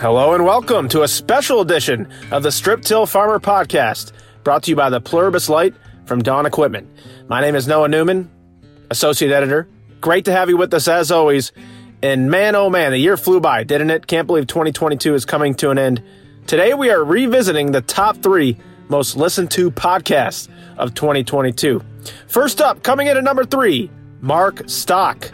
Hello and welcome to a special edition of the Strip Till Farmer Podcast, brought to you by the Pluribus Light from Dawn Equipment. My name is Noah Newman, Associate Editor. Great to have you with us as always. And man, oh man, the year flew by, didn't it? Can't believe 2022 is coming to an end. Today we are revisiting the top three most listened to podcasts of 2022. First up, coming in at number three, Mark Stock,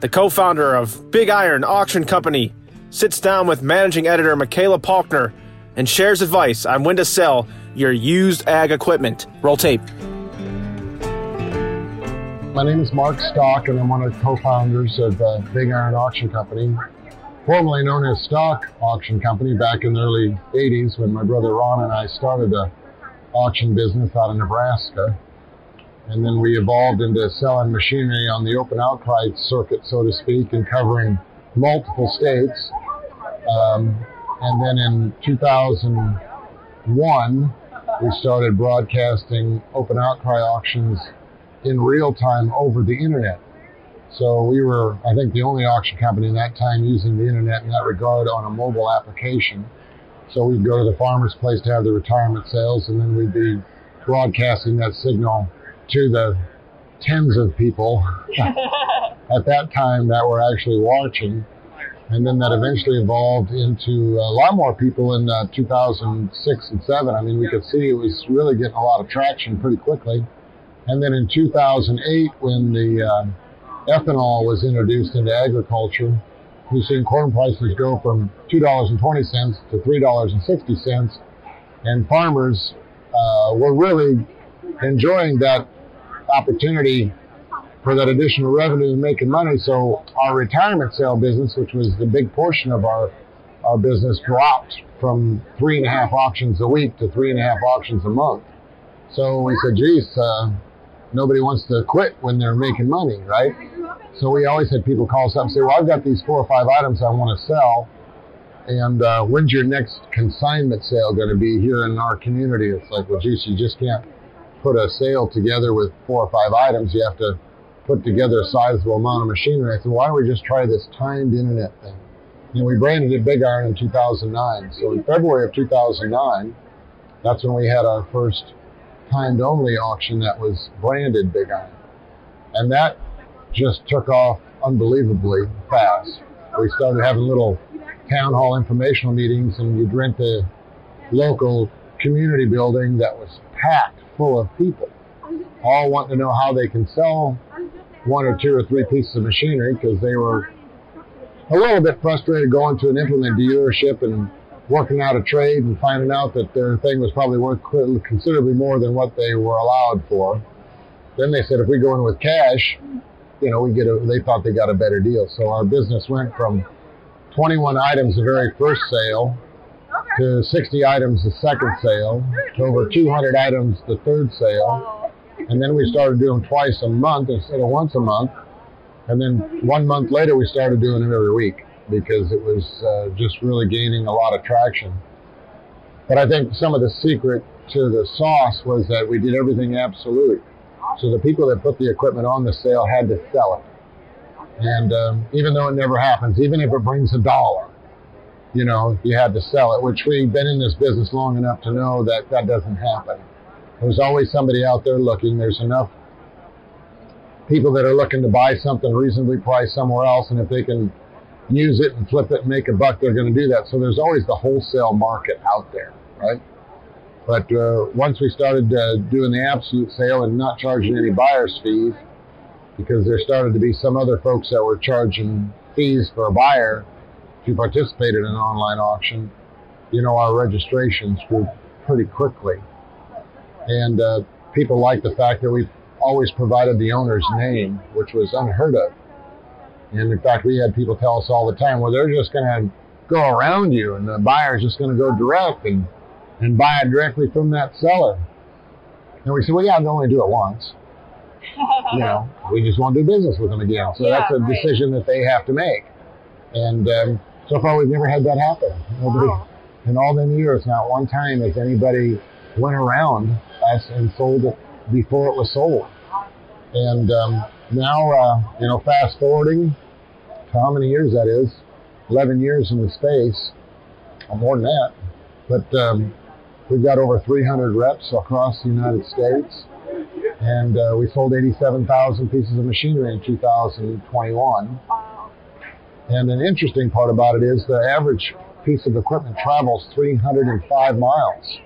the co founder of Big Iron Auction Company, sits down with managing editor Michaela Paukner and shares advice on when to sell your used ag equipment. Roll tape. My name is Mark Stock, and I'm one of the co-founders of uh, Big Iron Auction Company, formerly known as Stock Auction Company back in the early 80s when my brother Ron and I started the auction business out of Nebraska. And then we evolved into selling machinery on the open outcry circuit, so to speak, and covering multiple states. Um, and then in 2001, we started broadcasting open outcry auctions in real time over the internet. So we were, I think, the only auction company in that time using the internet in that regard on a mobile application. So we'd go to the farmer's place to have the retirement sales, and then we'd be broadcasting that signal to the tens of people at that time that were actually watching. And then that eventually evolved into a lot more people in uh, 2006 and 7. I mean, we could see it was really getting a lot of traction pretty quickly. And then in 2008, when the uh, ethanol was introduced into agriculture, we've seen corn prices go from $2.20 to $3.60. And farmers uh, were really enjoying that opportunity for that additional revenue and making money. So our retirement sale business, which was the big portion of our our business, dropped from three and a half auctions a week to three and a half auctions a month. So we said, geez, uh, nobody wants to quit when they're making money, right? So we always had people call us up and say, well, I've got these four or five items I want to sell. And uh, when's your next consignment sale going to be here in our community? It's like, well, geez, you just can't put a sale together with four or five items. You have to put together a sizable amount of machinery. I said, why don't we just try this timed internet thing? And we branded it Big Iron in 2009. So in February of 2009, that's when we had our first timed only auction that was branded Big Iron. And that just took off unbelievably fast. We started having little town hall informational meetings, and you'd rent a local community building that was packed full of people, all wanting to know how they can sell one or two or three pieces of machinery because they were a little bit frustrated going to an implement dealership and working out a trade and finding out that their thing was probably worth considerably more than what they were allowed for. Then they said if we go in with cash, you know, we get a, they thought they got a better deal. So our business went from 21 items the very first sale to 60 items the second sale to over 200 items the third sale. And then we started doing twice a month instead of once a month. And then one month later, we started doing it every week because it was uh, just really gaining a lot of traction. But I think some of the secret to the sauce was that we did everything absolute. So the people that put the equipment on the sale had to sell it. And um, even though it never happens, even if it brings a dollar, you know, you had to sell it, which we've been in this business long enough to know that that doesn't happen. There's always somebody out there looking. There's enough people that are looking to buy something reasonably priced somewhere else, and if they can use it and flip it and make a buck, they're going to do that. So there's always the wholesale market out there, right? But uh, once we started uh, doing the absolute sale and not charging any buyer's fees, because there started to be some other folks that were charging fees for a buyer to participate in an online auction, you know, our registrations grew pretty quickly. And uh, people liked the fact that we've always provided the owner's name, which was unheard of. And in fact, we had people tell us all the time, well, they're just going to go around you and the buyer's just going to go direct and, and buy it directly from that seller. And we said, well, yeah, they only do it once. you know, we just want to do business with them again. So yeah, that's a right. decision that they have to make. And um, so far, we've never had that happen. Nobody, wow. in all them years, not one time has anybody went around us and sold it before it was sold. And um, now, uh, you know, fast forwarding to how many years that is, 11 years in the space, well, more than that. But um, we've got over 300 reps across the United States, and uh, we sold 87,000 pieces of machinery in 2021. And an interesting part about it is the average piece of equipment travels 305 miles.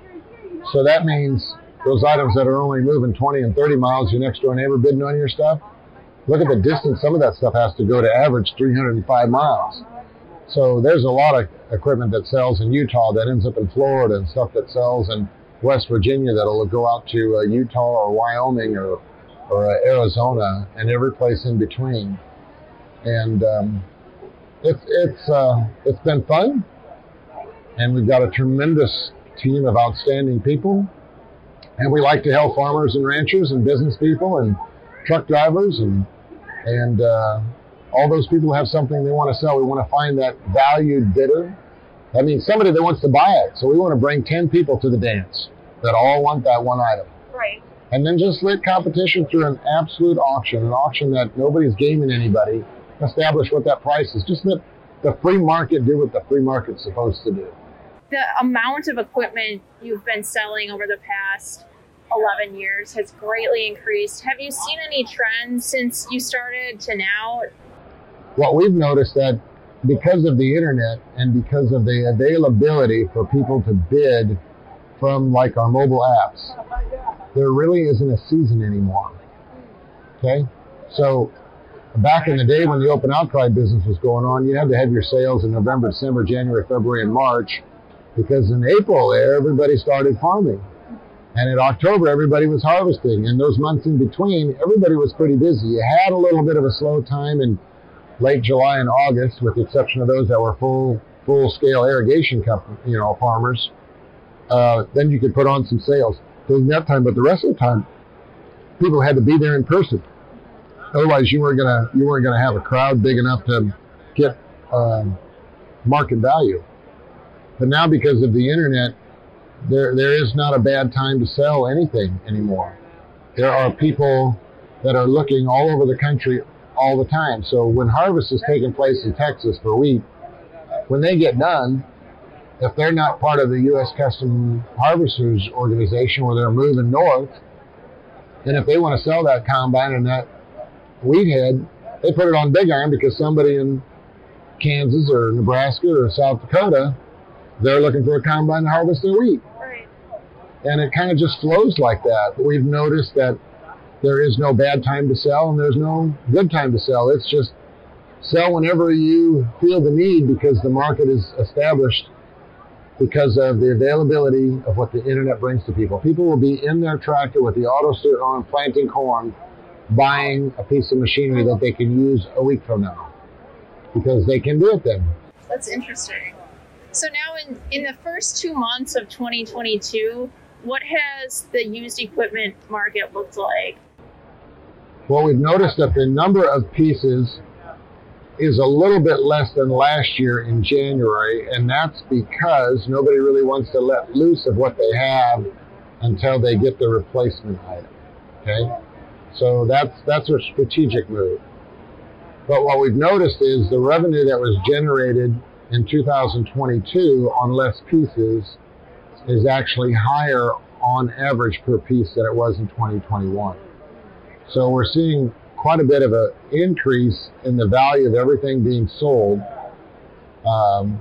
So that means those items that are only moving 20 and 30 miles, your next door neighbor bidding on your stuff, look at the distance some of that stuff has to go to average 305 miles. So there's a lot of equipment that sells in Utah that ends up in Florida and stuff that sells in West Virginia that'll go out to uh, Utah or Wyoming or, or uh, Arizona and every place in between. And um, it's it's uh, it's been fun, and we've got a tremendous team of outstanding people, and we like to help farmers and ranchers and business people and truck drivers and and uh, all those people have something they want to sell. We want to find that valued bidder. I mean, somebody that wants to buy it. So we want to bring 10 people to the dance that all want that one item. Right. And then just let competition through an absolute auction, an auction that nobody's gaming anybody, establish what that price is. Just let the free market do what the free market's supposed to do. The amount of equipment you've been selling over the past 11 years has greatly increased. Have you seen any trends since you started to now? What we've noticed that because of the internet and because of the availability for people to bid from like our mobile apps, there really isn't a season anymore. Okay? So back in the day when the open outcry business was going on, you had to have your sales in November, December, January, February, and March because in April there everybody started farming. And in October, everybody was harvesting. And those months in between, everybody was pretty busy. You had a little bit of a slow time in late July and August, with the exception of those that were full full scale irrigation company, you know, farmers. Uh, then you could put on some sales during that time. But the rest of the time, people had to be there in person. Otherwise, you weren't gonna you weren't gonna have a crowd big enough to get um, market value. But now, because of the internet, there there is not a bad time to sell anything anymore. There are people that are looking all over the country all the time. So when harvest is taking place in Texas for wheat, when they get done, if they're not part of the U.S. Custom Harvesters Organization where they're moving north, then if they want to sell that combine and that wheat head, they put it on big iron because somebody in Kansas or Nebraska or South Dakota, they're looking for a combine to harvest their wheat and it kind of just flows like that. We've noticed that there is no bad time to sell and there's no good time to sell. It's just sell whenever you feel the need because the market is established because of the availability of what the internet brings to people. People will be in their tractor with the auto steer on uh, planting corn, buying a piece of machinery that they can use a week from now because they can do it then. That's interesting. So now in, in the first two months of 2022, what has the used equipment market looked like? Well, we've noticed that the number of pieces is a little bit less than last year in January, and that's because nobody really wants to let loose of what they have until they get the replacement item. Okay? So that's that's a strategic move. But what we've noticed is the revenue that was generated in 2022 on less pieces is actually higher on average per piece than it was in 2021. So we're seeing quite a bit of an increase in the value of everything being sold. Um,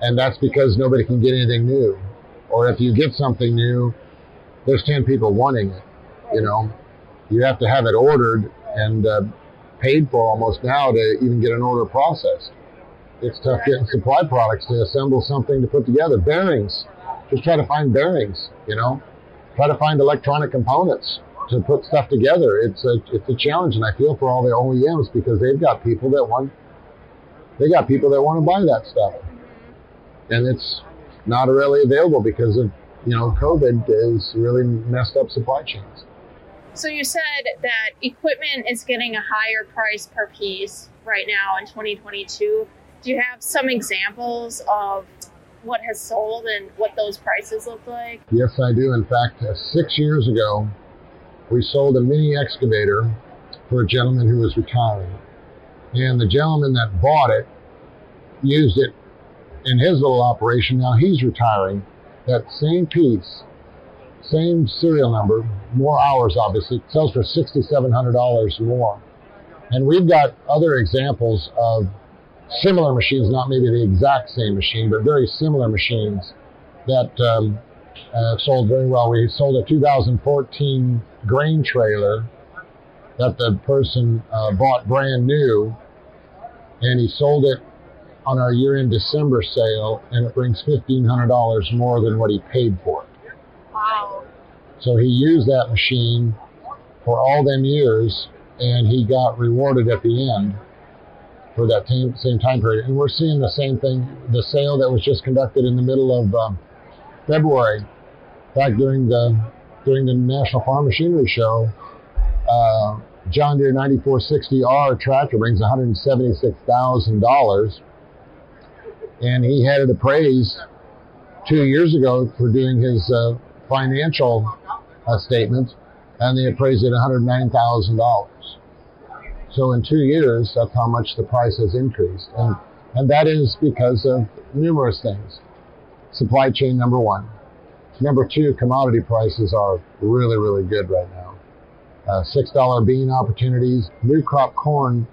and that's because nobody can get anything new. Or if you get something new, there's 10 people wanting it. You know, you have to have it ordered and uh, paid for almost now to even get an order processed. It's tough getting supply products to assemble something to put together. Bearings just try to find bearings, you know, try to find electronic components to put stuff together. It's a it's a challenge, and I feel for all the OEMs because they've got people that want they got people that want to buy that stuff, and it's not really available because of you know COVID has really messed up supply chains. So you said that equipment is getting a higher price per piece right now in 2022. Do you have some examples of what has sold and what those prices look like? Yes, I do. In fact, uh, six years ago, we sold a mini excavator for a gentleman who was retiring. And the gentleman that bought it used it in his little operation. Now he's retiring. That same piece, same serial number, more hours obviously, sells for $6,700 more. And we've got other examples of similar machines, not maybe the exact same machine, but very similar machines that um, uh, sold very well. We sold a 2014 grain trailer that the person uh, bought brand new, and he sold it on our year-end December sale, and it brings $1,500 more than what he paid for it. So he used that machine for all them years, and he got rewarded at the end for that same, same time period. And we're seeing the same thing. The sale that was just conducted in the middle of um, February, fact, during the during the National Farm Machinery Show, uh, John Deere 9460R tractor brings $176,000, and he had it appraised two years ago for doing his uh, financial uh, statements, and they appraised it $109,000. So in two years, that's how much the price has increased, and and that is because of numerous things. Supply chain number one. Number two, commodity prices are really really good right now uh, six dollar bean opportunities. New crop corn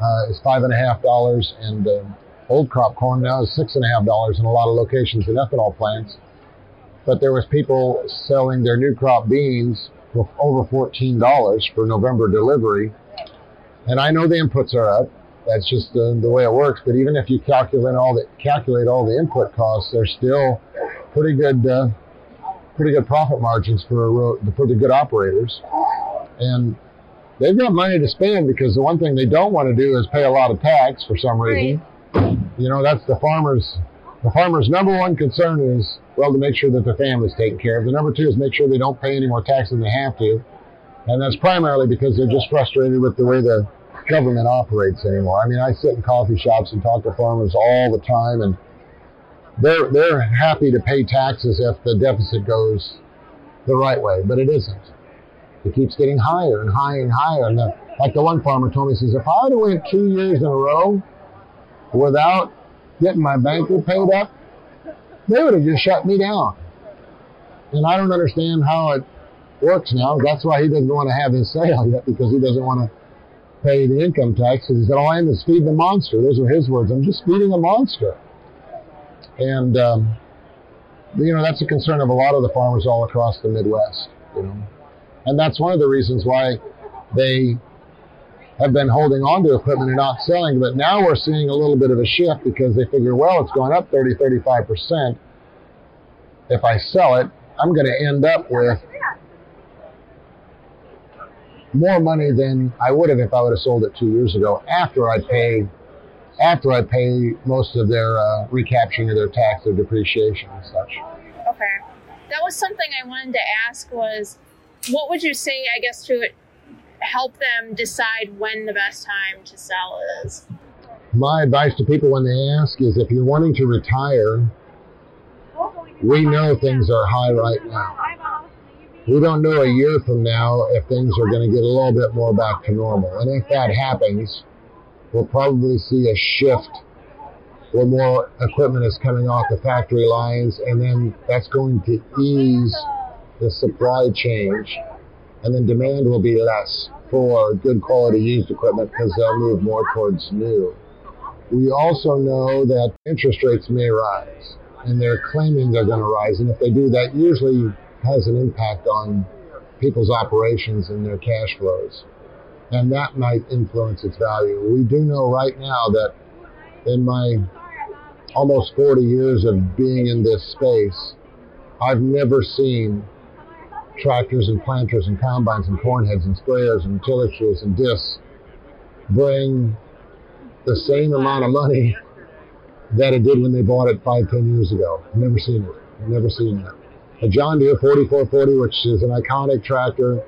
uh, is five and a half dollars, and uh, old crop corn now is six and a half dollars in a lot of locations in ethanol plants. But there was people selling their new crop beans for over fourteen dollars for November delivery, and I know the inputs are up. That's just the, the way it works. But even if you calculate all the calculate all the input costs, they're still pretty good, uh, pretty good profit margins for for the good operators and they've got money to spend because the one thing they don't want to do is pay a lot of tax for some reason. Right. You know, that's the farmers. The farmer's number one concern is well to make sure that their family's taken care of. The number two is make sure they don't pay any more tax than they have to, and that's primarily because they're just frustrated with the way the government operates anymore. I mean, I sit in coffee shops and talk to farmers all the time, and they're they're happy to pay taxes if the deficit goes the right way, but it isn't. It keeps getting higher and higher and higher. And the, like the one farmer told me, he says, if I went two years in a row without getting my banker paid up, they would have just shut me down. And I don't understand how it works now. That's why he doesn't want to have his sale yet because he doesn't want to pay the income tax. He said, all I am is feeding the monster. Those are his words. I'm just feeding a monster. And, um, you know, that's a concern of a lot of the farmers all across the Midwest, you know. And that's one of the reasons why they have been holding on to equipment and not selling. But now we're seeing a little bit of a shift because they figure, well, it's going up 30, 35%. If I sell it, I'm going to end up with more money than I would have if I would have sold it two years ago after I pay after I pay most of their uh, recapturing of their tax or depreciation and such. Okay. That was something I wanted to ask was what would you say, I guess, to help them decide when the best time to sell is? My advice to people when they ask is if you're wanting to retire, we know things are high right now. We don't know a year from now if things are going to get a little bit more back to normal. And if that happens, we'll probably see a shift where more equipment is coming off the factory lines, and then that's going to ease the supply change, and then demand will be less for uh, good quality used equipment because they'll move more towards new. We also know that interest rates may rise, and they're claiming they're going to rise, and if they do, that usually has an impact on people's operations and their cash flows, and that might influence its value. We do know right now that in my almost 40 years of being in this space, I've never seen tractors and planters and combines and corn heads and sprayers and tiller tools and discs bring the same amount of money that it did when they bought it five, ten years ago. I've never seen it. I've never seen that. A John Deere 4440, which is an iconic tractor,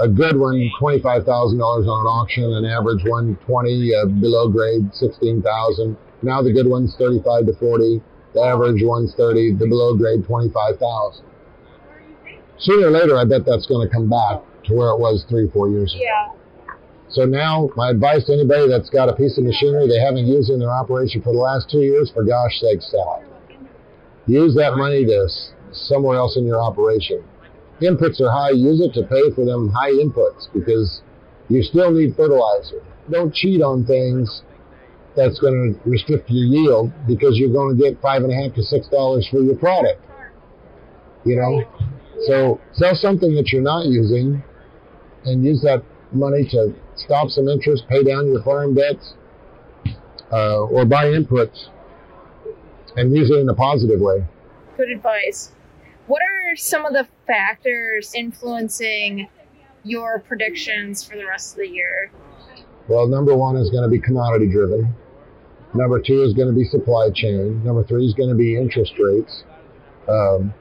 a good one, $25,000 on an auction, an average one, 20 uh, below grade, 16,000. Now the good one's 35 to 40, the average one's 30, the below grade 25,000 sooner or later, I bet that's going to come back to where it was three, four years ago. Yeah. So now, my advice to anybody that's got a piece of machinery they haven't used in their operation for the last two years, for gosh sake, sell it. Use that money to somewhere else in your operation. Inputs are high, use it to pay for them high inputs because you still need fertilizer. Don't cheat on things that's going to restrict your yield because you're going to get five and a half to six dollars for your product. You know, so sell something that you're not using and use that money to stop some interest, pay down your farm debts, uh, or buy inputs and use it in a positive way. Good advice. What are some of the factors influencing your predictions for the rest of the year? Well, number one is going to be commodity driven. Number two is going to be supply chain. Number three is going to be interest rates. Um,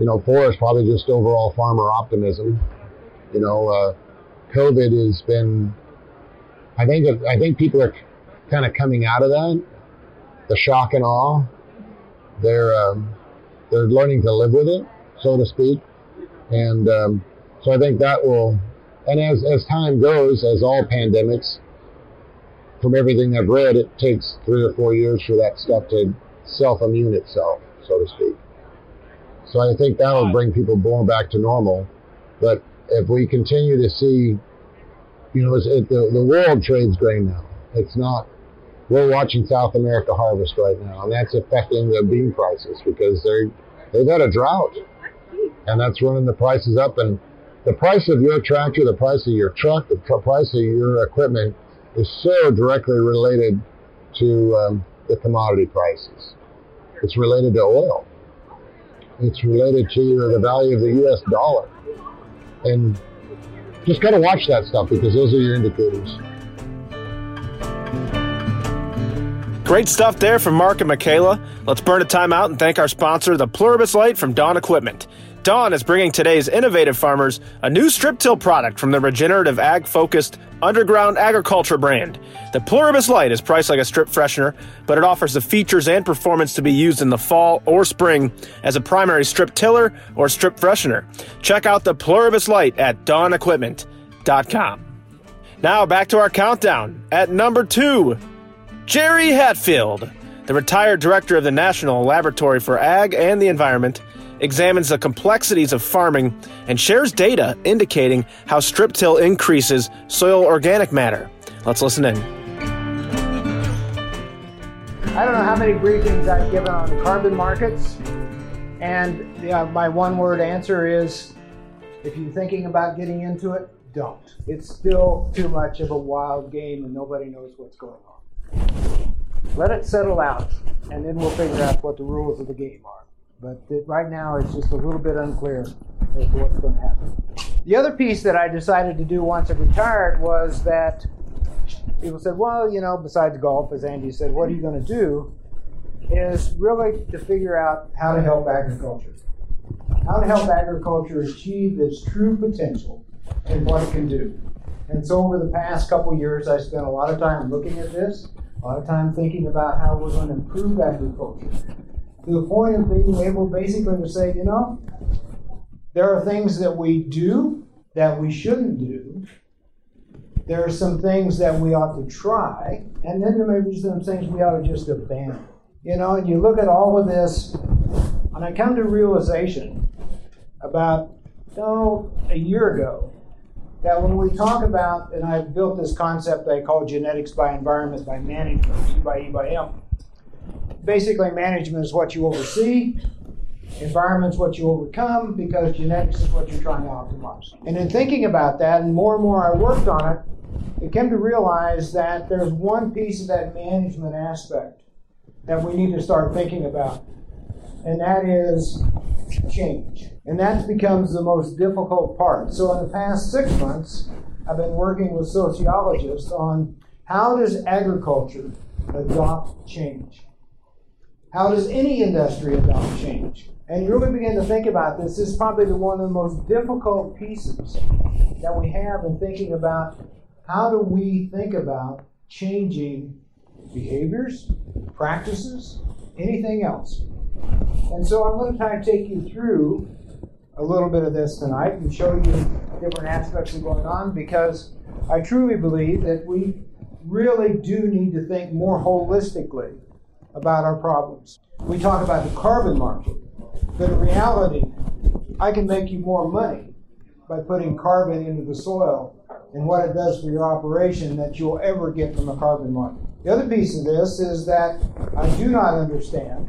you know, four is probably just overall farmer optimism. You know, uh, COVID has been. I think I think people are kind of coming out of that, the shock and awe. They're um, they're learning to live with it, so to speak, and um, so I think that will. And as as time goes, as all pandemics, from everything I've read, it takes three or four years for that stuff to self immune itself, so to speak. So I think that will bring people more back to normal. But if we continue to see, you know, it, the, the world trades grain now. It's not, we're watching South America harvest right now, and that's affecting the bean prices because they're, they've had a drought. And that's running the prices up. And the price of your tractor, the price of your truck, the tr- price of your equipment is so directly related to um, the commodity prices. It's related to oil. It's related to the value of the U.S. dollar, and just got to watch that stuff because those are your indicators. Great stuff there from Mark and Michaela. Let's burn a time out and thank our sponsor, the Pluribus Light from Dawn Equipment. Dawn is bringing today's innovative farmers a new strip till product from the regenerative ag focused underground agriculture brand. The Pluribus Light is priced like a strip freshener, but it offers the features and performance to be used in the fall or spring as a primary strip tiller or strip freshener. Check out the Pluribus Light at dawnequipment.com. Now back to our countdown. At number two, Jerry Hatfield, the retired director of the National Laboratory for Ag and the Environment examines the complexities of farming and shares data indicating how strip till increases soil organic matter. Let's listen in. I don't know how many briefings I've given on carbon markets, and yeah, my one word answer is if you're thinking about getting into it, don't. It's still too much of a wild game and nobody knows what's going on. Let it settle out, and then we'll figure out what the rules of the game are. But right now, it's just a little bit unclear as to what's going to happen. The other piece that I decided to do once I retired was that people said, well, you know, besides golf, as Andy said, what are you going to do? Is really to figure out how to help agriculture. How to help agriculture achieve its true potential and what it can do. And so over the past couple years, I spent a lot of time looking at this, a lot of time thinking about how we're going to improve agriculture to the point of being able basically to say, you know, there are things that we do that we shouldn't do. There are some things that we ought to try, and then there may be some things we ought to just abandon. You know, and you look at all of this, and I come to realization about oh, a year ago that when we talk about, and I've built this concept I call genetics by environment by management, E by E by M basically management is what you oversee, environment's what you overcome, because genetics is what you're trying to optimize. And in thinking about that, and more and more I worked on it, it came to realize that there's one piece of that management aspect that we need to start thinking about, and that is change. And that becomes the most difficult part. So in the past six months, I've been working with sociologists on how does agriculture adopt change? How does any industry adopt change? And you really begin to think about this, this is probably the one of the most difficult pieces that we have in thinking about how do we think about changing behaviors, practices, anything else. And so I'm going to try to take you through a little bit of this tonight and show you different aspects of going on because I truly believe that we really do need to think more holistically about our problems. We talk about the carbon market, but in reality, I can make you more money by putting carbon into the soil and what it does for your operation that you'll ever get from a carbon market. The other piece of this is that I do not understand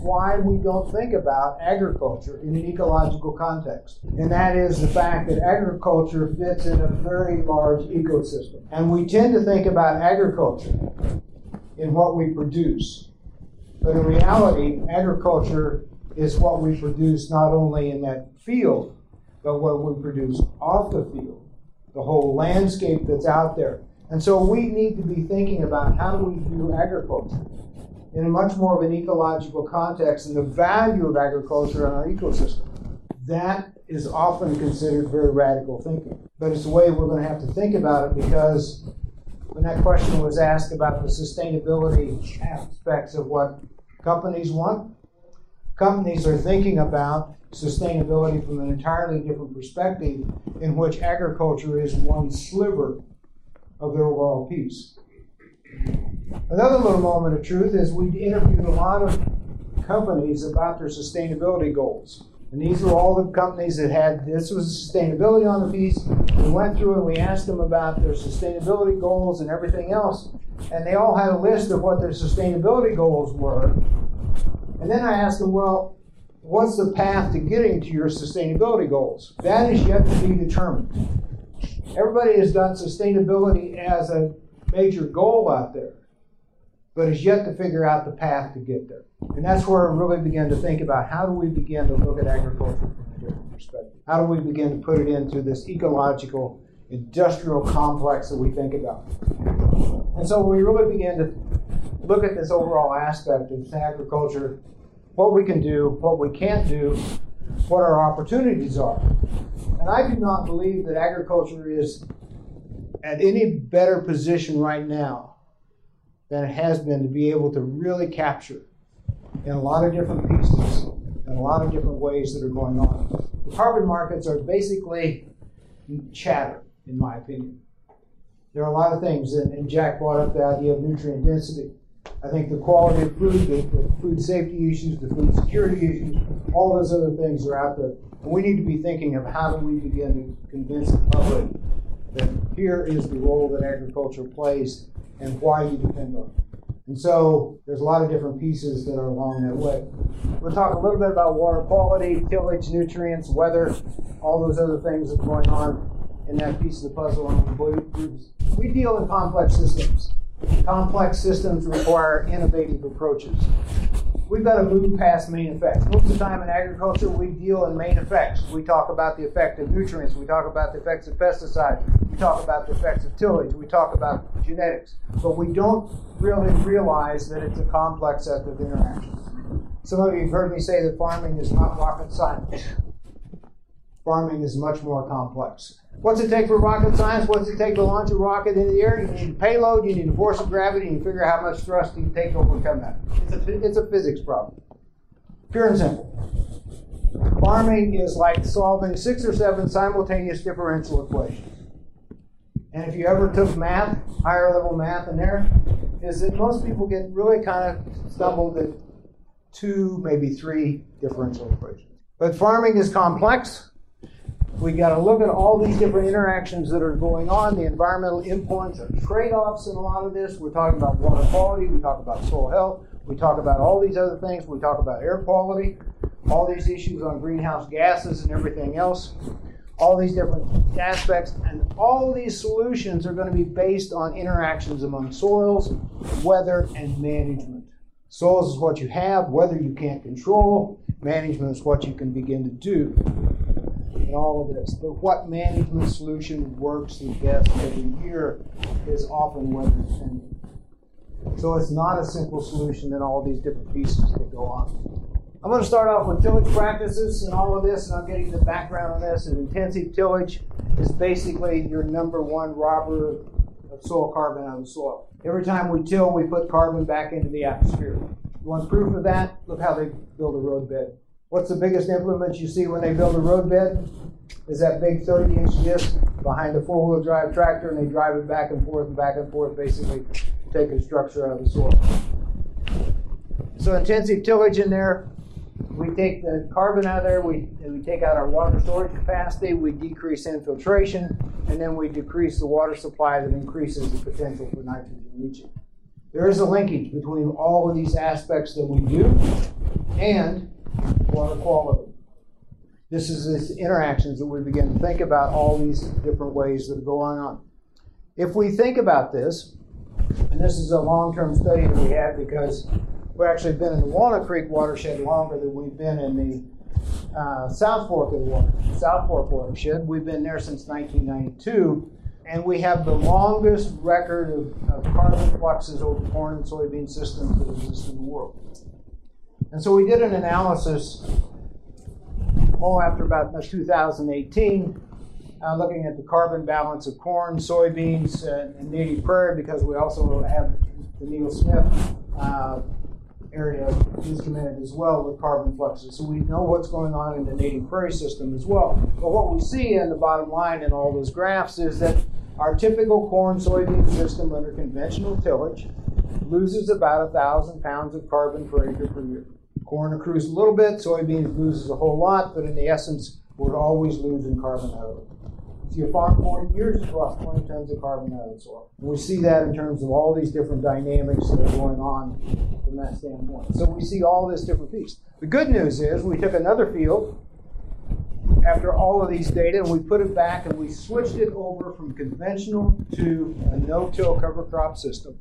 why we don't think about agriculture in an ecological context. And that is the fact that agriculture fits in a very large ecosystem. And we tend to think about agriculture in what we produce. But in reality, agriculture is what we produce not only in that field, but what we produce off the field, the whole landscape that's out there. And so we need to be thinking about how do we view agriculture in a much more of an ecological context and the value of agriculture in our ecosystem. That is often considered very radical thinking. But it's the way we're going to have to think about it because when that question was asked about the sustainability aspects of what companies want, companies are thinking about sustainability from an entirely different perspective in which agriculture is one sliver of their overall piece. Another little moment of truth is we interviewed a lot of companies about their sustainability goals. And these were all the companies that had this was sustainability on the piece. We went through and we asked them about their sustainability goals and everything else. And they all had a list of what their sustainability goals were. And then I asked them, well, what's the path to getting to your sustainability goals? That is yet to be determined. Everybody has done sustainability as a major goal out there, but has yet to figure out the path to get there. And that's where I really begin to think about how do we begin to look at agriculture from a different perspective? How do we begin to put it into this ecological, industrial complex that we think about? And so we really begin to look at this overall aspect of agriculture, what we can do, what we can't do, what our opportunities are. And I do not believe that agriculture is at any better position right now than it has been to be able to really capture in a lot of different pieces and a lot of different ways that are going on. The carbon markets are basically chatter, in my opinion. There are a lot of things, and, and Jack brought up the idea of nutrient density. I think the quality of food, the, the, food safety issues, the food security issues, all those other things are out there. And we need to be thinking of how do we begin to convince the public that here is the role that agriculture plays and why you depend on it. And so there's a lot of different pieces that are along that way. We'll talk a little bit about water quality, tillage, nutrients, weather, all those other things that are going on in that piece of the puzzle. We deal in complex systems. Complex systems require innovative approaches. We've got to move past main effects. Most of the time in agriculture, we deal in main effects. We talk about the effect of nutrients. We talk about the effects of pesticides. We talk about the effects of tillage. We talk about genetics. But we don't really realize that it's a complex set of interactions. Some of you have heard me say that farming is not rocket science. Farming is much more complex. What's it take for rocket science? What's it take to launch a rocket into the air? You need a payload, you need a force of gravity, and you figure out how much thrust you can take to overcome that. It's a, it's a physics problem. Pure and simple. Farming is like solving six or seven simultaneous differential equations. And if you ever took math, higher level math in there, is that most people get really kind of stumbled at two, maybe three differential equations. But farming is complex we got to look at all these different interactions that are going on, the environmental influence and trade-offs in a lot of this. We're talking about water quality, we talk about soil health, we talk about all these other things, we talk about air quality, all these issues on greenhouse gases and everything else, all these different aspects, and all these solutions are going to be based on interactions among soils, weather, and management. Soils is what you have, weather you can't control, management is what you can begin to do and all of this. But what management solution works the best every year is often weather dependent. So it's not a simple solution in all these different pieces that go on. I'm going to start off with tillage practices and all of this, and I'm getting the background on this. And intensive tillage is basically your number one robber of soil carbon out of the soil. Every time we till, we put carbon back into the atmosphere. You want proof of that? Look how they build a roadbed What's the biggest implement you see when they build a roadbed? Is that big 30 inch disc behind a four wheel drive tractor, and they drive it back and forth and back and forth, basically taking structure out of the soil. So intensive tillage in there, we take the carbon out of there, we, we take out our water storage capacity, we decrease infiltration, and then we decrease the water supply that increases the potential for nitrogen leaching. There is a linkage between all of these aspects that we do and water quality. This is these interactions that we begin to think about all these different ways that are going on. If we think about this, and this is a long term study that we had because we've actually been in the Walnut Creek watershed longer than we've been in the uh, South Fork of the water, South Fork watershed. We've been there since 1992, and we have the longest record of, of carbon fluxes over corn and soybean systems that exist in the world. And so we did an analysis all after about 2018 uh, looking at the carbon balance of corn, soybeans, uh, and native prairie because we also have the Neal Smith uh, area instrumented as well with carbon fluxes. So we know what's going on in the native prairie system as well. But what we see in the bottom line in all those graphs is that our typical corn soybean system under conventional tillage loses about a thousand pounds of carbon per acre per year. Corn accrues a little bit, soybeans loses a whole lot, but in the essence, we're always losing carbon out. If you farm 40 years, you've lost 20 tons of carbon out of the soil. And we see that in terms of all these different dynamics that are going on from that standpoint. So we see all this different piece. The good news is we took another field after all of these data and we put it back and we switched it over from conventional to a no-till cover crop system.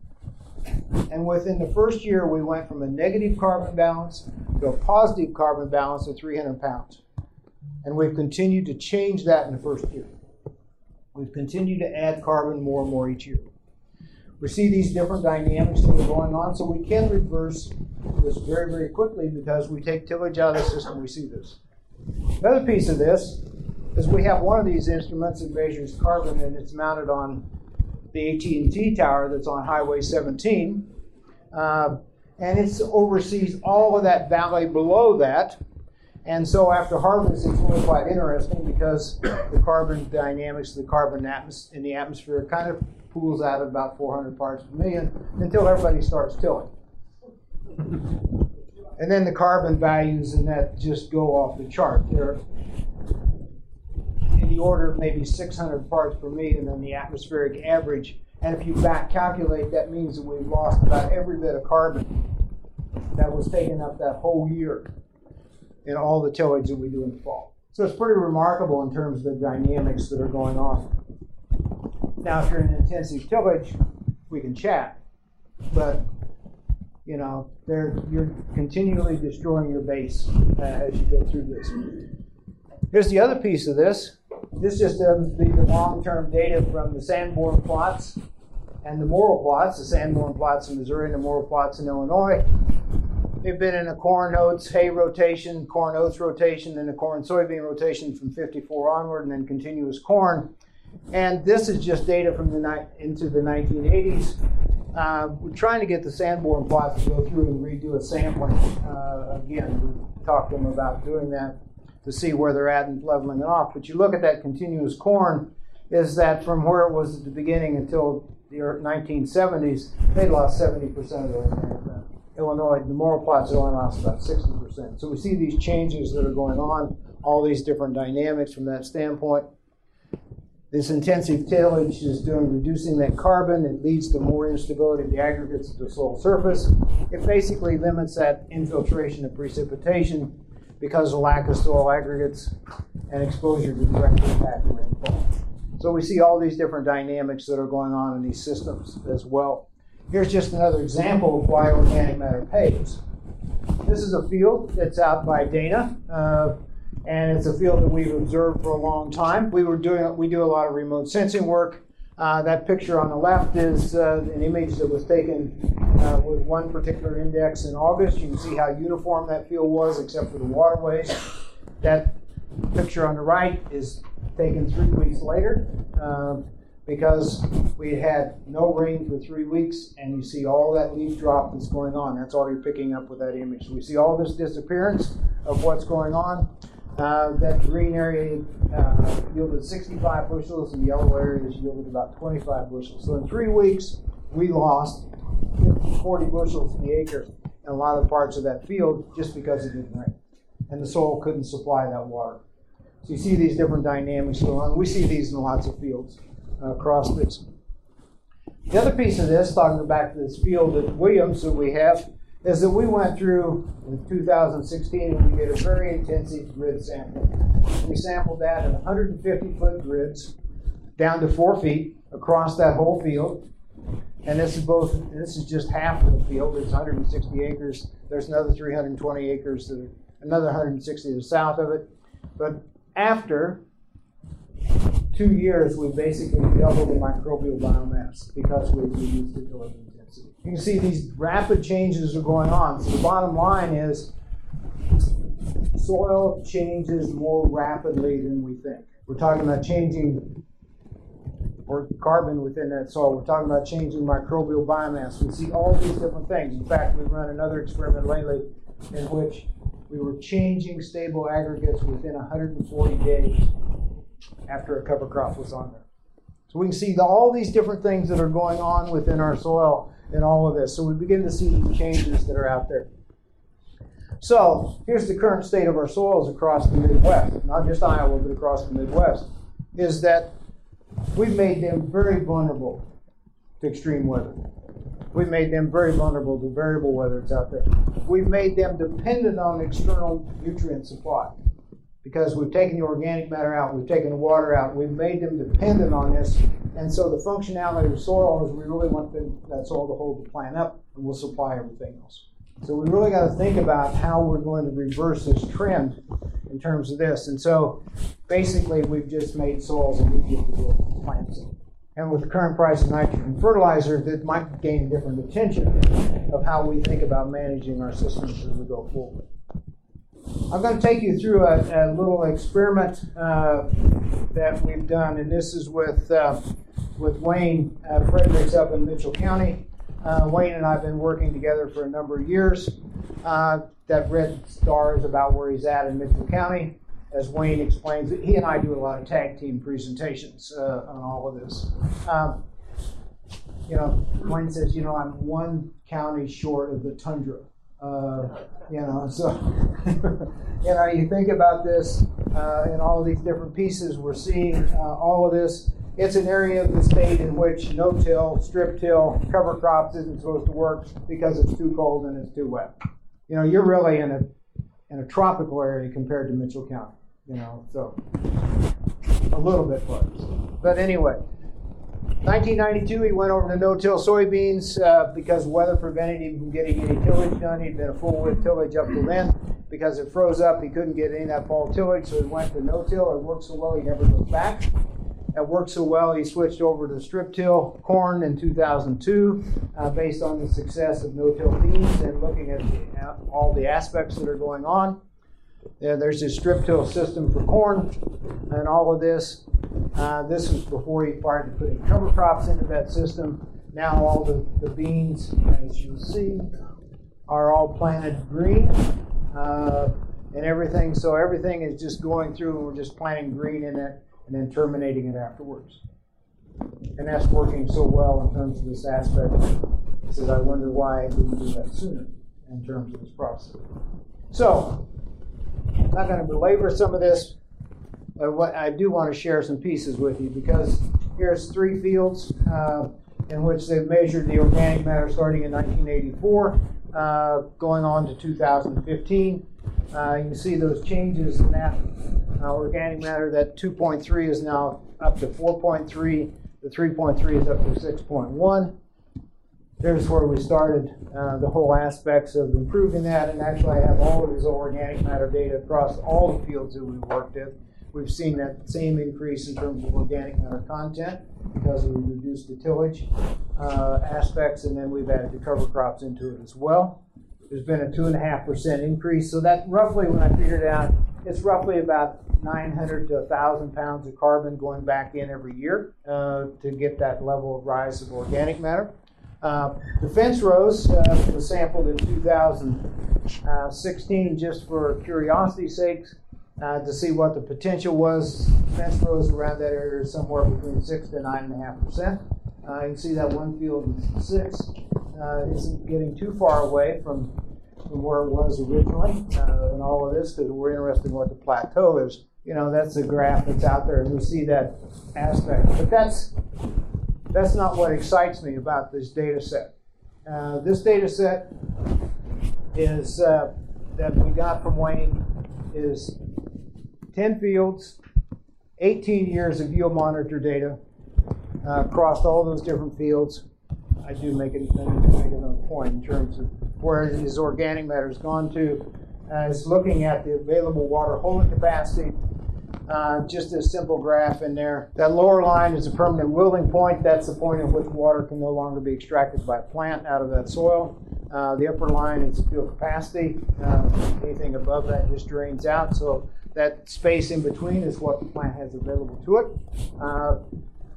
And within the first year, we went from a negative carbon balance to a positive carbon balance of 300 pounds. And we've continued to change that in the first year. We've continued to add carbon more and more each year. We see these different dynamics that are going on, so we can reverse this very, very quickly because we take tillage out of the system, we see this. Another piece of this is we have one of these instruments that measures carbon and it's mounted on the AT&T tower that's on Highway 17. Uh, and it oversees all of that valley below that and so after harvest, it's really quite interesting because the carbon dynamics the carbon atmos- in the atmosphere kind of pools out at about 400 parts per million until everybody starts tilling. And then the carbon values in that just go off the chart. They're the order of maybe 600 parts per million in the atmospheric average. And if you back calculate, that means that we've lost about every bit of carbon that was taken up that whole year in all the tillage that we do in the fall. So it's pretty remarkable in terms of the dynamics that are going on. Now, if you're in intensive tillage, we can chat, but you know, you're continually destroying your base uh, as you go through this. Here's the other piece of this. This just demonstrates the long-term data from the Sanborn plots and the Morrow plots, the Sanborn plots in Missouri and the Morrow plots in Illinois. They've been in a corn oats hay rotation, corn oats rotation, then a corn soybean rotation from 54 onward, and then continuous corn. And this is just data from the into the 1980s. Uh, we're trying to get the Sanborn plots to go through and redo a sampling uh, again. We talked to them about doing that to see where they're at and leveling it off. But you look at that continuous corn, is that from where it was at the beginning until the 1970s, they lost 70% of their organic Illinois, the Morrow plots only lost about 60%. So we see these changes that are going on, all these different dynamics from that standpoint. This intensive tillage is doing reducing that carbon. It leads to more instability of the aggregates at the soil surface. It basically limits that infiltration of precipitation because of lack of soil aggregates and exposure to direct impact rainfall. So we see all these different dynamics that are going on in these systems as well. Here's just another example of why organic matter pays. This is a field that's out by Dana, uh, and it's a field that we've observed for a long time. We were doing we do a lot of remote sensing work. Uh, that picture on the left is uh, an image that was taken uh, with one particular index in August. You can see how uniform that field was, except for the waterways. That picture on the right is taken three weeks later. Um, because we had no rain for three weeks, and you see all that leaf drop that's going on. That's all you're picking up with that image. We see all this disappearance. of what's going on. Uh, that green area uh, yielded 65 bushels, and the yellow areas yielded about 25 bushels. So in three weeks, we lost 50, 40 bushels the acre in a lot of parts of that field just because it didn't rain. And the soil couldn't supply that water. So you see these different dynamics going on. We see these in lots of fields uh, across this. The other piece of this, talking back to this field at Williams that we have, is that we went through in 2016 and we did a very intensive grid sampling. We sampled that at 150 foot grids down to four feet across that whole field. And this is both, this is just half of the field. It's 160 acres. There's another 320 acres, that are, another 160 to the south of it. But after two years, we basically doubled the microbial biomass because we reduced the tillage intensity. You can see these rapid changes are going on. So the bottom line is soil changes more rapidly than we think. We're talking about changing or carbon within that soil. We're talking about changing microbial biomass. We see all these different things. In fact, we've run another experiment lately in which we were changing stable aggregates within 140 days after a cover crop was on there. So we can see the, all these different things that are going on within our soil and all of this. So we begin to see changes that are out there. So here's the current state of our soils across the Midwest, not just Iowa, but across the Midwest, is that we've made them very vulnerable to extreme weather. We've made them very vulnerable to variable weather that's out there. We've made them dependent on external nutrient supply because we've taken the organic matter out, we've taken the water out, we've made them dependent on this. And so the functionality of soil is we really want them, that soil to hold the plant up and we'll supply everything else. So we really got to think about how we're going to reverse this trend in terms of this. And so basically we've just made soils and we get to grow plants. And with the current price of nitrogen fertilizer, that might gain different attention of how we think about managing our systems as we go forward. I'm going to take you through a, a little experiment uh, that we've done, and this is with uh, with Wayne uh, Fredericks up in Mitchell County. Uh, Wayne and I have been working together for a number of years. Uh, that red star is about where he's at in Mitchell County. As Wayne explains, he and I do a lot of tag team presentations uh, on all of this. Um, you know, Wayne says, you know, I'm one county short of the tundra. Uh, you know, so you know, you think about this uh, in all these different pieces. We're seeing uh, all of this. It's an area of the state in which no-till, strip-till, cover crops isn't supposed to work because it's too cold and it's too wet. You know, you're really in a in a tropical area compared to Mitchell County. You know, so a little bit close. But anyway, 1992, he went over to no-till soybeans uh, because weather prevented him from getting any tillage done. He'd been a full width tillage up to then. Because it froze up, he couldn't get any of that fall tillage, so he went to no-till. It worked so well, he never looked back. It worked so well, he switched over to strip-till corn in 2002 uh, based on the success of no-till beans and looking at the, all the aspects that are going on. There's this strip-till system for corn and all of this. Uh, this was before he started putting cover crops into that system. Now all the, the beans, as you see, are all planted green uh, and everything. So everything is just going through and we're just planting green in it and then terminating it afterwards. And that's working so well in terms of this aspect. He says, I wonder why I didn't do that sooner in terms of this process. So, I'm not going to belabor some of this, but what I do want to share some pieces with you because here's three fields uh, in which they've measured the organic matter starting in 1984, uh, going on to 2015. Uh, you can see those changes in that uh, organic matter. That 2.3 is now up to 4.3. The 3.3 is up to 6.1 there's where we started uh, the whole aspects of improving that. And actually, I have all of this organic matter data across all the fields that we've worked in. We've seen that same increase in terms of organic matter content because we reduced the tillage uh, aspects, and then we've added the cover crops into it as well. There's been a two and a half percent increase, so that roughly, when I figured it out, it's roughly about 900 to 1,000 pounds of carbon going back in every year uh, to get that level of rise of organic matter. Uh, the fence rows uh, was sampled in 2016 just for curiosity's sake uh, to see what the potential was. Fence rows around that area are somewhere between 6 to 9.5%. Uh, you can see that one field is 6 uh, isn't getting too far away from, from where it was originally uh, in all of this because we're interested in what the plateau is. You know, that's the graph that's out there, and we see that aspect. But that's that's not what excites me about this data set. Uh, this data set is uh, that we got from Wayne is 10 fields, 18 years of yield monitor data uh, across all those different fields. I do make it, I make another point in terms of where his organic matter has gone to. Uh, is looking at the available water holding capacity uh, just a simple graph in there. That lower line is a permanent wilting point. That's the point at which water can no longer be extracted by a plant out of that soil. Uh, the upper line is field capacity. Uh, anything above that just drains out. So that space in between is what the plant has available to it. Uh,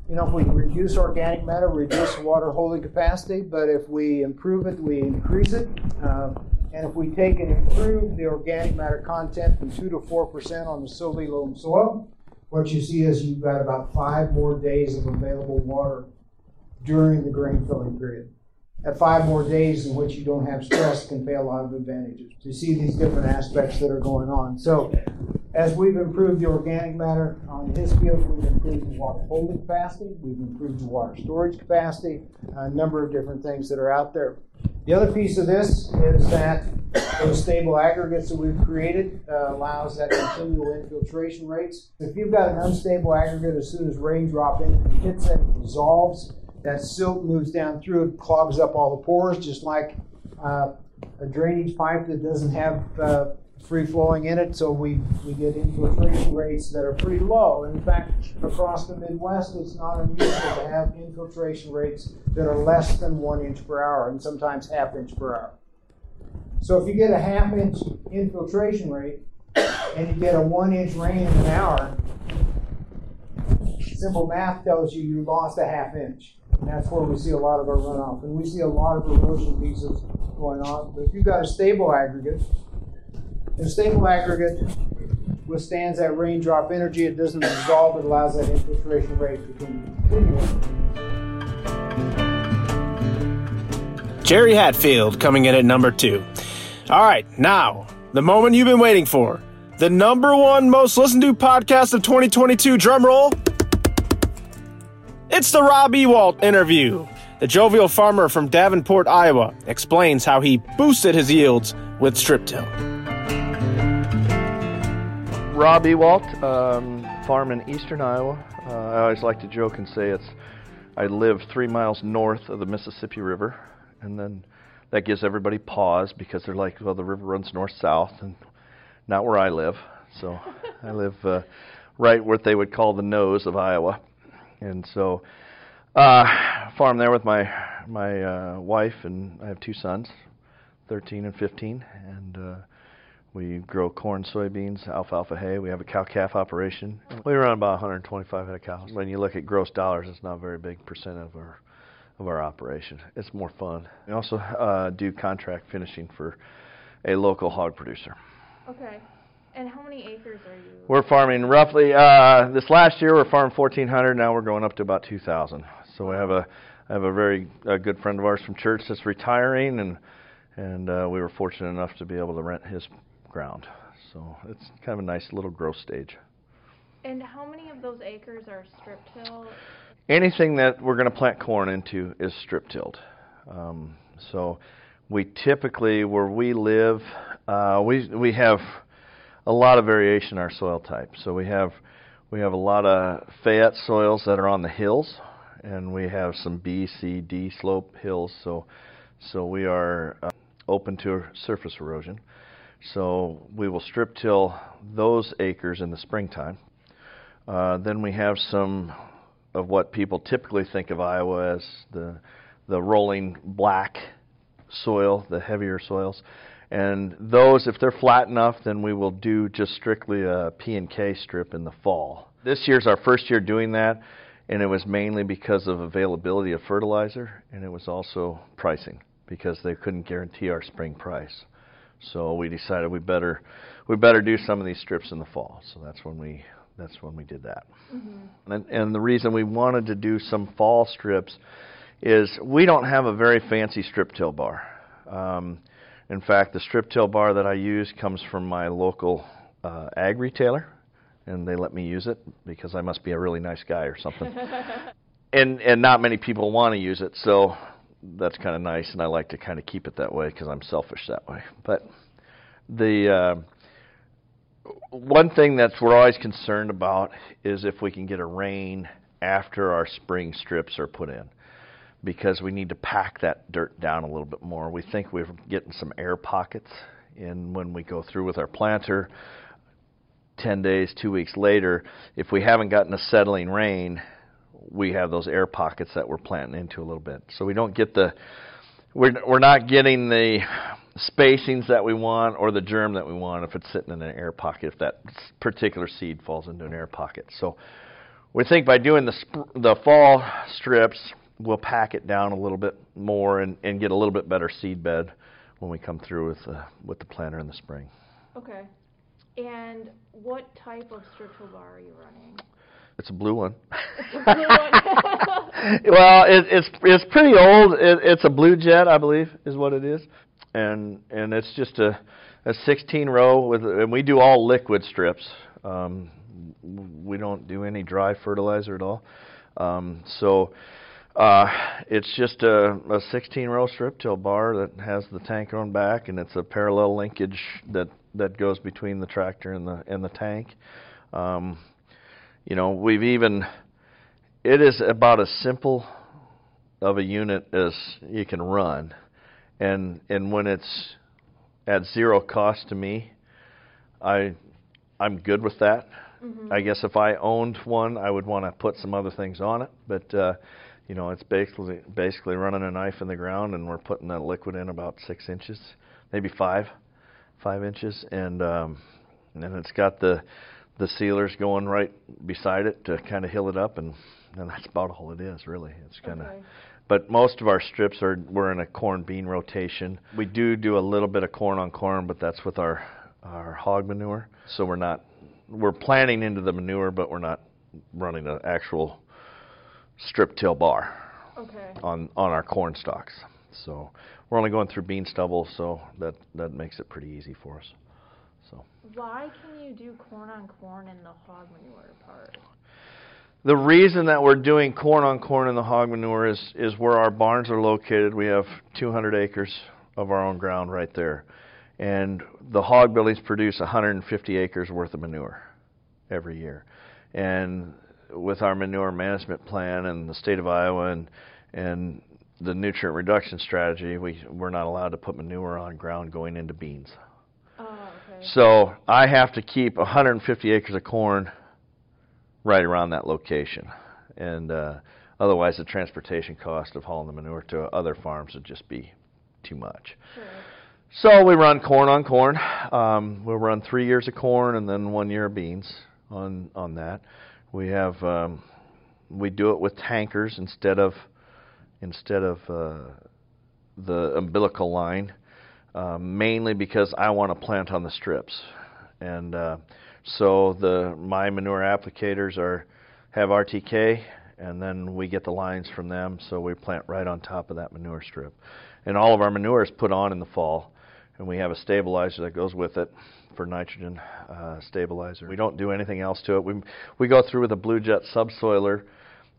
you know, if we reduce organic matter, reduce water holding capacity, but if we improve it, we increase it. And if we take and improve the organic matter content from 2 to 4% on the silty loam soil, what you see is you've got about five more days of available water during the grain filling period. At five more days in which you don't have stress can pay a lot of advantages. You see these different aspects that are going on. So as we've improved the organic matter on his field, we've improved the water holding capacity, we've improved the water storage capacity, a number of different things that are out there. The other piece of this is that those stable aggregates that we've created uh, allows that continual infiltration rates. If you've got an unstable aggregate, as soon as rain drop in, hits it, it dissolves. That silt moves down through it, clogs up all the pores, just like uh, a drainage pipe that doesn't have uh, free flowing in it, so we, we get infiltration rates that are pretty low. In fact, across the Midwest, it's not unusual to have infiltration rates that are less than one inch per hour and sometimes half inch per hour. So if you get a half inch infiltration rate and you get a one inch rain in an hour, simple math tells you you lost a half inch. And that's where we see a lot of our runoff. And we see a lot of erosion pieces going on. But if you've got a stable aggregate, a stable aggregate withstands that raindrop energy. It doesn't dissolve. It allows that infiltration rate to continue. Jerry Hatfield coming in at number two. All right, now, the moment you've been waiting for. The number one most listened to podcast of 2022, drum roll. It's the Rob Ewoldt interview. The jovial farmer from Davenport, Iowa, explains how he boosted his yields with strip till. Rob Ewoldt, um, farm in eastern Iowa. Uh, I always like to joke and say it's I live three miles north of the Mississippi River, and then that gives everybody pause because they're like, well, the river runs north south, and not where I live. So I live uh, right what they would call the nose of Iowa, and so uh, farm there with my my uh, wife and I have two sons, 13 and 15, and uh, we grow corn, soybeans, alfalfa hay. We have a cow calf operation. We run about 125 head of cows. When you look at gross dollars, it's not a very big percent of our of our operation. It's more fun. We also uh, do contract finishing for a local hog producer. Okay. And how many acres are you? We're farming roughly uh, this last year. We're farming 1,400. Now we're going up to about 2,000. So we have a I have a very a good friend of ours from church that's retiring, and and uh, we were fortunate enough to be able to rent his ground. So it's kind of a nice little growth stage. And how many of those acres are strip tilled? Anything that we're going to plant corn into is strip tilled. Um, so we typically, where we live, uh, we we have a lot of variation in our soil type. So we have we have a lot of Fayette soils that are on the hills, and we have some B, C, D slope hills. So so we are uh, open to surface erosion. So we will strip till those acres in the springtime. Uh, then we have some of what people typically think of Iowa as the the rolling black soil, the heavier soils. And those, if they're flat enough, then we will do just strictly a P and K strip in the fall. This year's our first year doing that, and it was mainly because of availability of fertilizer, and it was also pricing because they couldn't guarantee our spring price. So we decided we better we better do some of these strips in the fall. So that's when we that's when we did that. Mm-hmm. And, and the reason we wanted to do some fall strips is we don't have a very fancy strip till bar. Um, in fact, the strip till bar that I use comes from my local uh, ag retailer, and they let me use it because I must be a really nice guy or something. and and not many people want to use it, so that's kind of nice, and I like to kind of keep it that way because I'm selfish that way. But the uh, one thing that we're always concerned about is if we can get a rain after our spring strips are put in because we need to pack that dirt down a little bit more. We think we're getting some air pockets in when we go through with our planter. 10 days, two weeks later, if we haven't gotten a settling rain, we have those air pockets that we're planting into a little bit. So we don't get the we're we're not getting the spacings that we want or the germ that we want if it's sitting in an air pocket if that particular seed falls into an air pocket. So we think by doing the sp- the fall strips, we'll pack it down a little bit more and, and get a little bit better seed bed when we come through with the, with the planter in the spring. Okay. And what type of strip bar are you running? It's a blue one. well, it, it's it's pretty old. It, it's a Blu-Jet, I believe, is what it is, and and it's just a a 16 row with, and we do all liquid strips. Um, we don't do any dry fertilizer at all. Um, so uh, it's just a, a 16 row strip till bar that has the tank on back, and it's a parallel linkage that that goes between the tractor and the and the tank. Um, you know, we've even it is about as simple of a unit as you can run, and and when it's at zero cost to me, I I'm good with that. Mm-hmm. I guess if I owned one, I would want to put some other things on it, but uh, you know, it's basically basically running a knife in the ground, and we're putting that liquid in about six inches, maybe five, five inches, and um, and then it's got the the sealers going right beside it to kind of hill it up, and and that's about all it is really. It's kind of. Okay. But most of our strips are we're in a corn bean rotation. We do do a little bit of corn on corn, but that's with our our hog manure. So we're not we're planting into the manure, but we're not running an actual strip till bar okay. on on our corn stalks. So we're only going through bean stubble, so that that makes it pretty easy for us. So why can you do corn on corn in the hog manure part? The reason that we're doing corn on corn in the hog manure is is where our barns are located. We have 200 acres of our own ground right there, and the hog buildings produce 150 acres worth of manure every year, and with our manure management plan and the state of Iowa and and the nutrient reduction strategy, we we're not allowed to put manure on ground going into beans. Oh, okay. So I have to keep 150 acres of corn right around that location, and uh, otherwise the transportation cost of hauling the manure to other farms would just be too much. Sure. So we run corn on corn. Um, we'll run three years of corn and then one year of beans on on that. We have um, we do it with tankers instead of instead of uh, the umbilical line, uh, mainly because I want to plant on the strips, and uh, so the my manure applicators are have RTK, and then we get the lines from them, so we plant right on top of that manure strip, and all of our manure is put on in the fall, and we have a stabilizer that goes with it for nitrogen uh, stabilizer. We don't do anything else to it. We we go through with a Blu-Jet subsoiler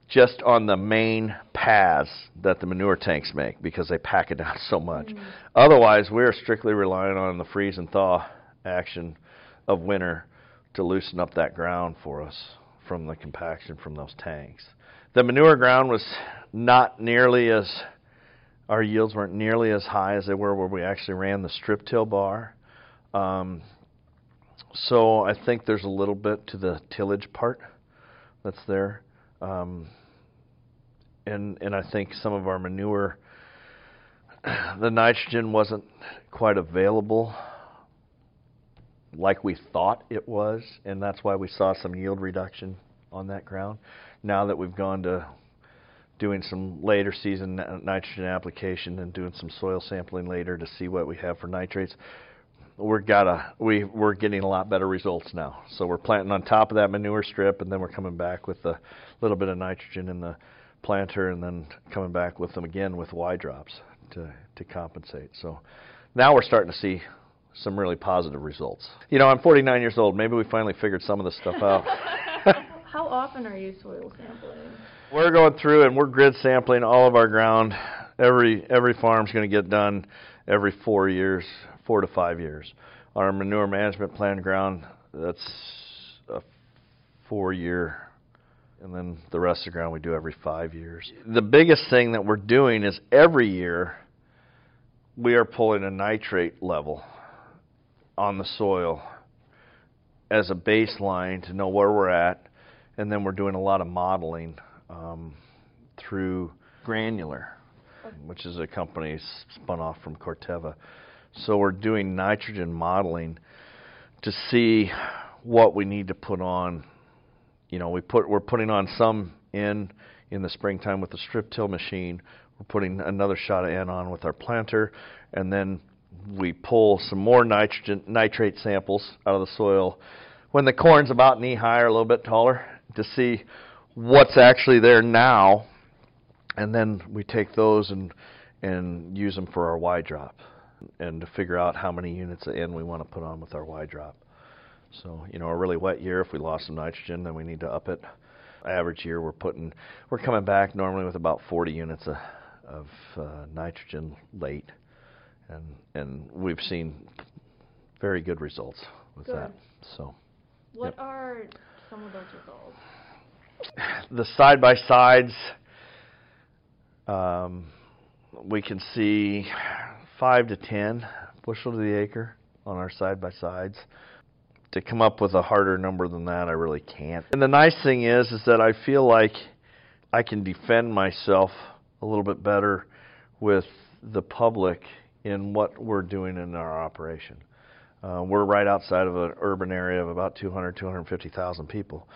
just on the main paths that the manure tanks make because they pack it down so much. Mm-hmm. Otherwise, we're strictly relying on the freeze and thaw action of winter to loosen up that ground for us from the compaction from those tanks. The manure ground was not nearly as our yields weren't nearly as high as they were where we actually ran the strip till bar. Um, so I think there's a little bit to the tillage part that's there, um, and and I think some of our manure, the nitrogen wasn't quite available like we thought it was, and that's why we saw some yield reduction on that ground. now that we've gone to doing some later season nitrogen application and doing some soil sampling later to see what we have for nitrates, we're got a we we're getting a lot better results now. So we're planting on top of that manure strip, and then we're coming back with a little bit of nitrogen in the planter, and then coming back with them again with Y drops to to compensate. So now we're starting to see some really positive results. You know, I'm 49 years old. Maybe we finally figured some of this stuff out. How often are you soil sampling? We're going through and we're grid sampling all of our ground. Every every farm's going to get done every four years, four to five years. On Our manure management plan ground, that's a four year, and then the rest of the ground we do every five years. The biggest thing that we're doing is every year we are pulling a nitrate level on the soil as a baseline to know where we're at, and then we're doing a lot of modeling um, through Granular, which is a company spun off from Corteva. So we're doing nitrogen modeling to see what we need to put on. You know, we put we're putting on some in in the springtime with the strip till machine. We're putting another shot of N on with our planter, and then we pull some more nitrogen nitrate samples out of the soil when the corn's about knee high or a little bit taller to see what's actually there now, and then we take those and and use them for our Y drop and to figure out how many units of N we want to put on with our Y drop. So, you know, a really wet year, if we lost some nitrogen, then we need to up it. Average year, we're putting, we're coming back normally with about 40 units of, of uh, nitrogen late, and and we've seen very good results with Good. that. So, What Yep. are some of those results? the side by sides, um, we can see five to ten bushel to the acre on our side by sides. To come up with a harder number than that, I really can't. And the nice thing is, is that I feel like I can defend myself a little bit better with the public in what we're doing in our operation. Uh, we're right outside of an urban area of about 200, 250,000 people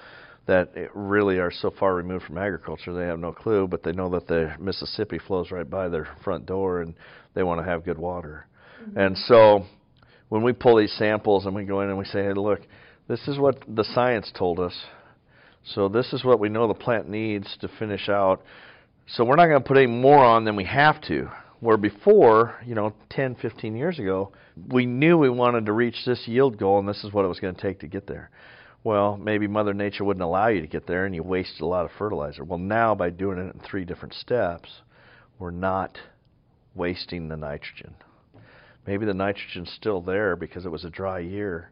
that really are so far removed from agriculture they have no clue, but they know that the Mississippi flows right by their front door and they want to have good water. Mm-hmm. And so when we pull these samples and we go in and we say, hey, look, this is what the science told us. So this is what we know the plant needs to finish out. So we're not going to put any more on than we have to. Where before, you know, 10, 15 years ago, we knew we wanted to reach this yield goal and this is what it was going to take to get there. Well, maybe Mother Nature wouldn't allow you to get there and you wasted a lot of fertilizer. Well, now by doing it in three different steps, we're not wasting the nitrogen. Maybe the nitrogen's still there because it was a dry year,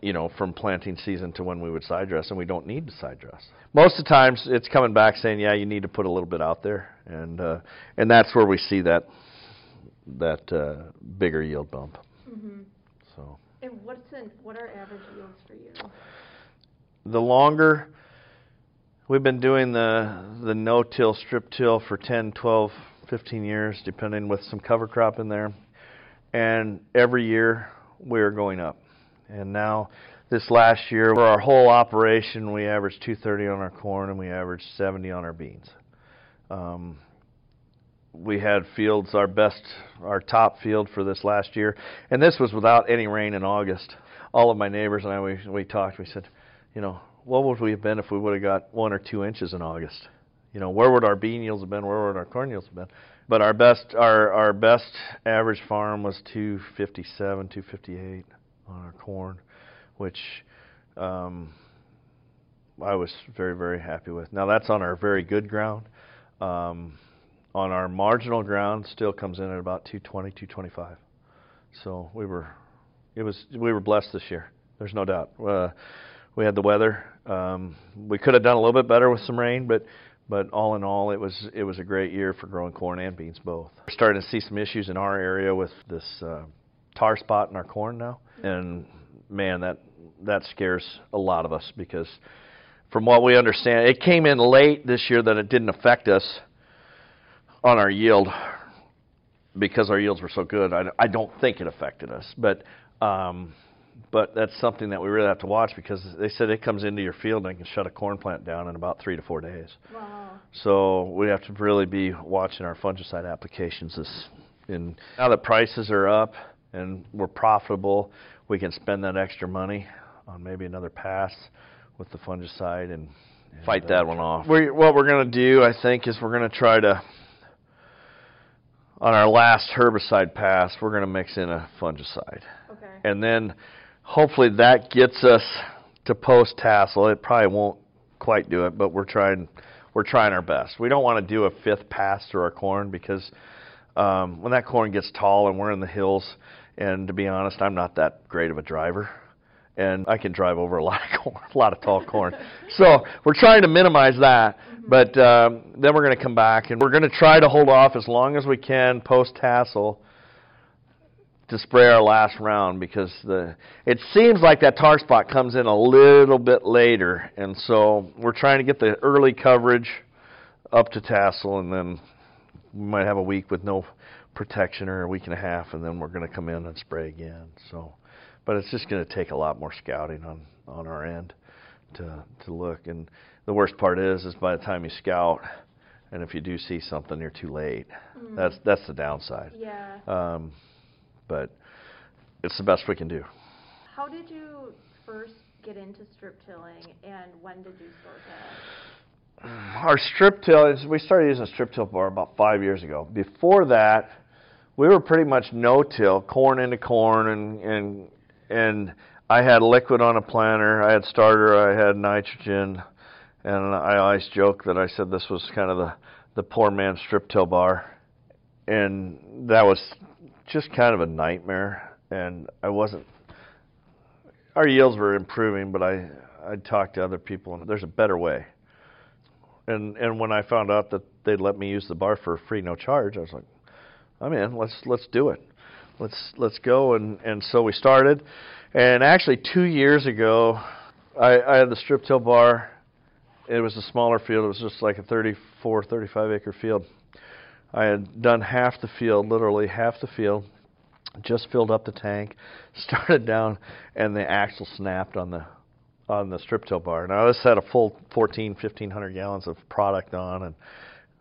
you know, from planting season to when we would side dress, and we don't need to side dress. Most of the times, it's coming back saying, "Yeah, you need to put a little bit out there," and uh, and that's where we see that that uh, bigger yield bump. Mm-hmm. So what's in, what are average yields for you? the longer we've been doing the the no-till strip till for 10, 12, 15 years depending with some cover crop in there and every year we're going up. And now this last year for our whole operation we averaged 230 on our corn and we averaged 70 on our beans. Um, we had fields our best our top field for this last year and this was without any rain in August. All of my neighbors and I we we talked we said you know, what would we have been if we would have got one or two inches in August? You know, where would our bean yields have been? Where would our corn yields have been? But our best, our our best average farm was 257, 258 on our corn, which um, I was very, very happy with. Now that's on our very good ground. Um, on our marginal ground, still comes in at about 220, 225. So we were, it was, we were blessed this year. There's no doubt. Uh, we had the weather. Um, we could have done a little bit better with some rain, but but all in all, it was it was a great year for growing corn and beans both. We're starting to see some issues in our area with this uh, tar spot in our corn now, and man, that that scares a lot of us because from what we understand, it came in late this year that it didn't affect us on our yield because our yields were so good. I, I don't think it affected us, but um, but that's something that we really have to watch because they said it comes into your field and it can shut a corn plant down in about three to four days. Wow. So we have to really be watching our fungicide applications. This, and now that prices are up and we're profitable, we can spend that extra money on maybe another pass with the fungicide and, and Fight uh, that one off. we what we're going to do, I think, is we're going to try to on our last herbicide pass, we're going to mix in a fungicide, Okay. and then hopefully that gets us to post tassel. It probably won't quite do it, but we're trying we're trying our best. We don't want to do a fifth pass through our corn because um, when that corn gets tall and we're in the hills, and to be honest, I'm not that great of a driver, and I can drive over a lot of corn, a lot of tall corn. so we're trying to minimize that. But um, then we're going to come back and we're going to try to hold off as long as we can post tassel to spray our last round because the it seems like that tar spot comes in a little bit later, and so we're trying to get the early coverage up to tassel, and then we might have a week with no protection or a week and a half, and then we're going to come in and spray again. So, but it's just going to take a lot more scouting on on our end to to look. And the worst part is, is by the time you scout, and if you do see something, you're too late. That's that's the downside. Yeah. Um, but it's the best we can do. How did you first get into strip tilling, and when did you start that? Our strip till is we started using a strip till bar about five years ago. Before that, we were pretty much no till, corn into corn, and and and I had liquid on a planter, I had starter, I had nitrogen, and I always joke that I said this was kind of the the poor man's strip till bar, and that was just kind of a nightmare, and I wasn't. Our yields were improving, but I I talked to other people, and there's a better way and and when I found out that they'd let me use the bar for free, no charge, I was like, I'm in. Let's let's do it. Let's let's go. And and so we started. And actually, two years ago, I, I had the strip till bar. It was a smaller field. It was just like a 34, 35 acre field. I had done half the field, literally half the field. Just filled up the tank, started down, and the axle snapped on the on the strip till bar. Now this had a full 14, 1500 gallons of product on, and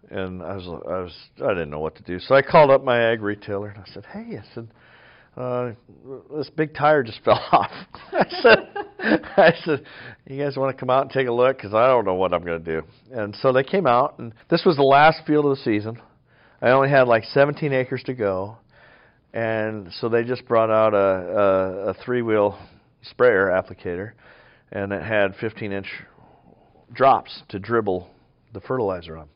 and I was I was I didn't know what to do. So I called up my ag retailer and I said, Hey, I said, uh, this big tire just fell off. I said, I said, you guys want to come out and take a look because I don't know what I'm going to do. And so they came out, and this was the last field of the season. I only had like 17 acres to go, and so they just brought out a a, a three wheel sprayer applicator and it had 15 inch drops to dribble the fertilizer on.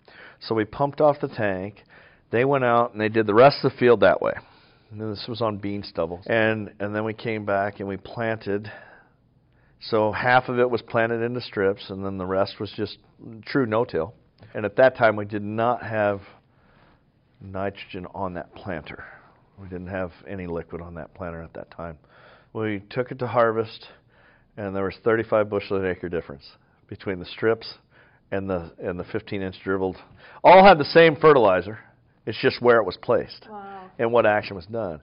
So we pumped off the tank. They went out and they did the rest of the field that way. And this was on bean stubble. And and then we came back and we planted. So half of it was planted into strips and then the rest was just true no-till. And at that time we did not have nitrogen on that planter. We didn't have any liquid on that planter at that time. We took it to harvest and there was 35 bushel an acre difference between the strips and the and the 15 inch dribbled. All had the same fertilizer. It's just where it was placed Wow. and what action was done.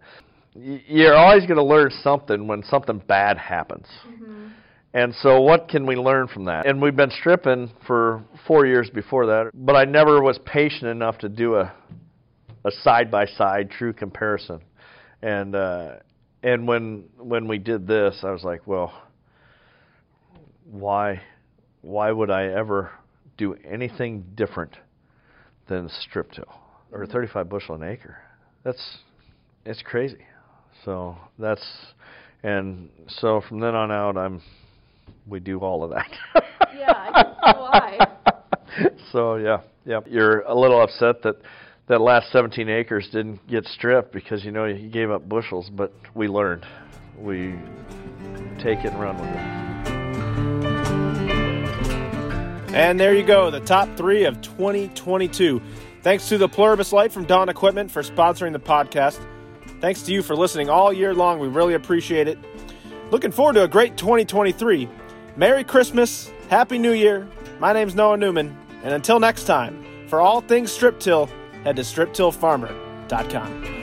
You're always going to learn something when something bad happens. And so, what can we learn from that? And we've been stripping for four years before that, but I never was patient enough to do a a side by side true comparison. And uh, and when when we did this, I was like, well, why why would I ever do anything different than strip till or 35 bushel an acre? That's it's crazy. So that's and so from then on out, I'm we do all of that. Yeah, I can why. so yeah, yeah. You're a little upset that that last 17 acres didn't get stripped because you know you gave up bushels, but we learned. We take it and run with it. And there you go, the top three of 2022. Thanks to the Pluribus Light from Dawn Equipment for sponsoring the podcast. Thanks to you for listening all year long. We really appreciate it. Looking forward to a great 2023. Merry Christmas, Happy New Year. My name's Noah Newman, and until next time, for all things strip till, head to striptillfarmer.com.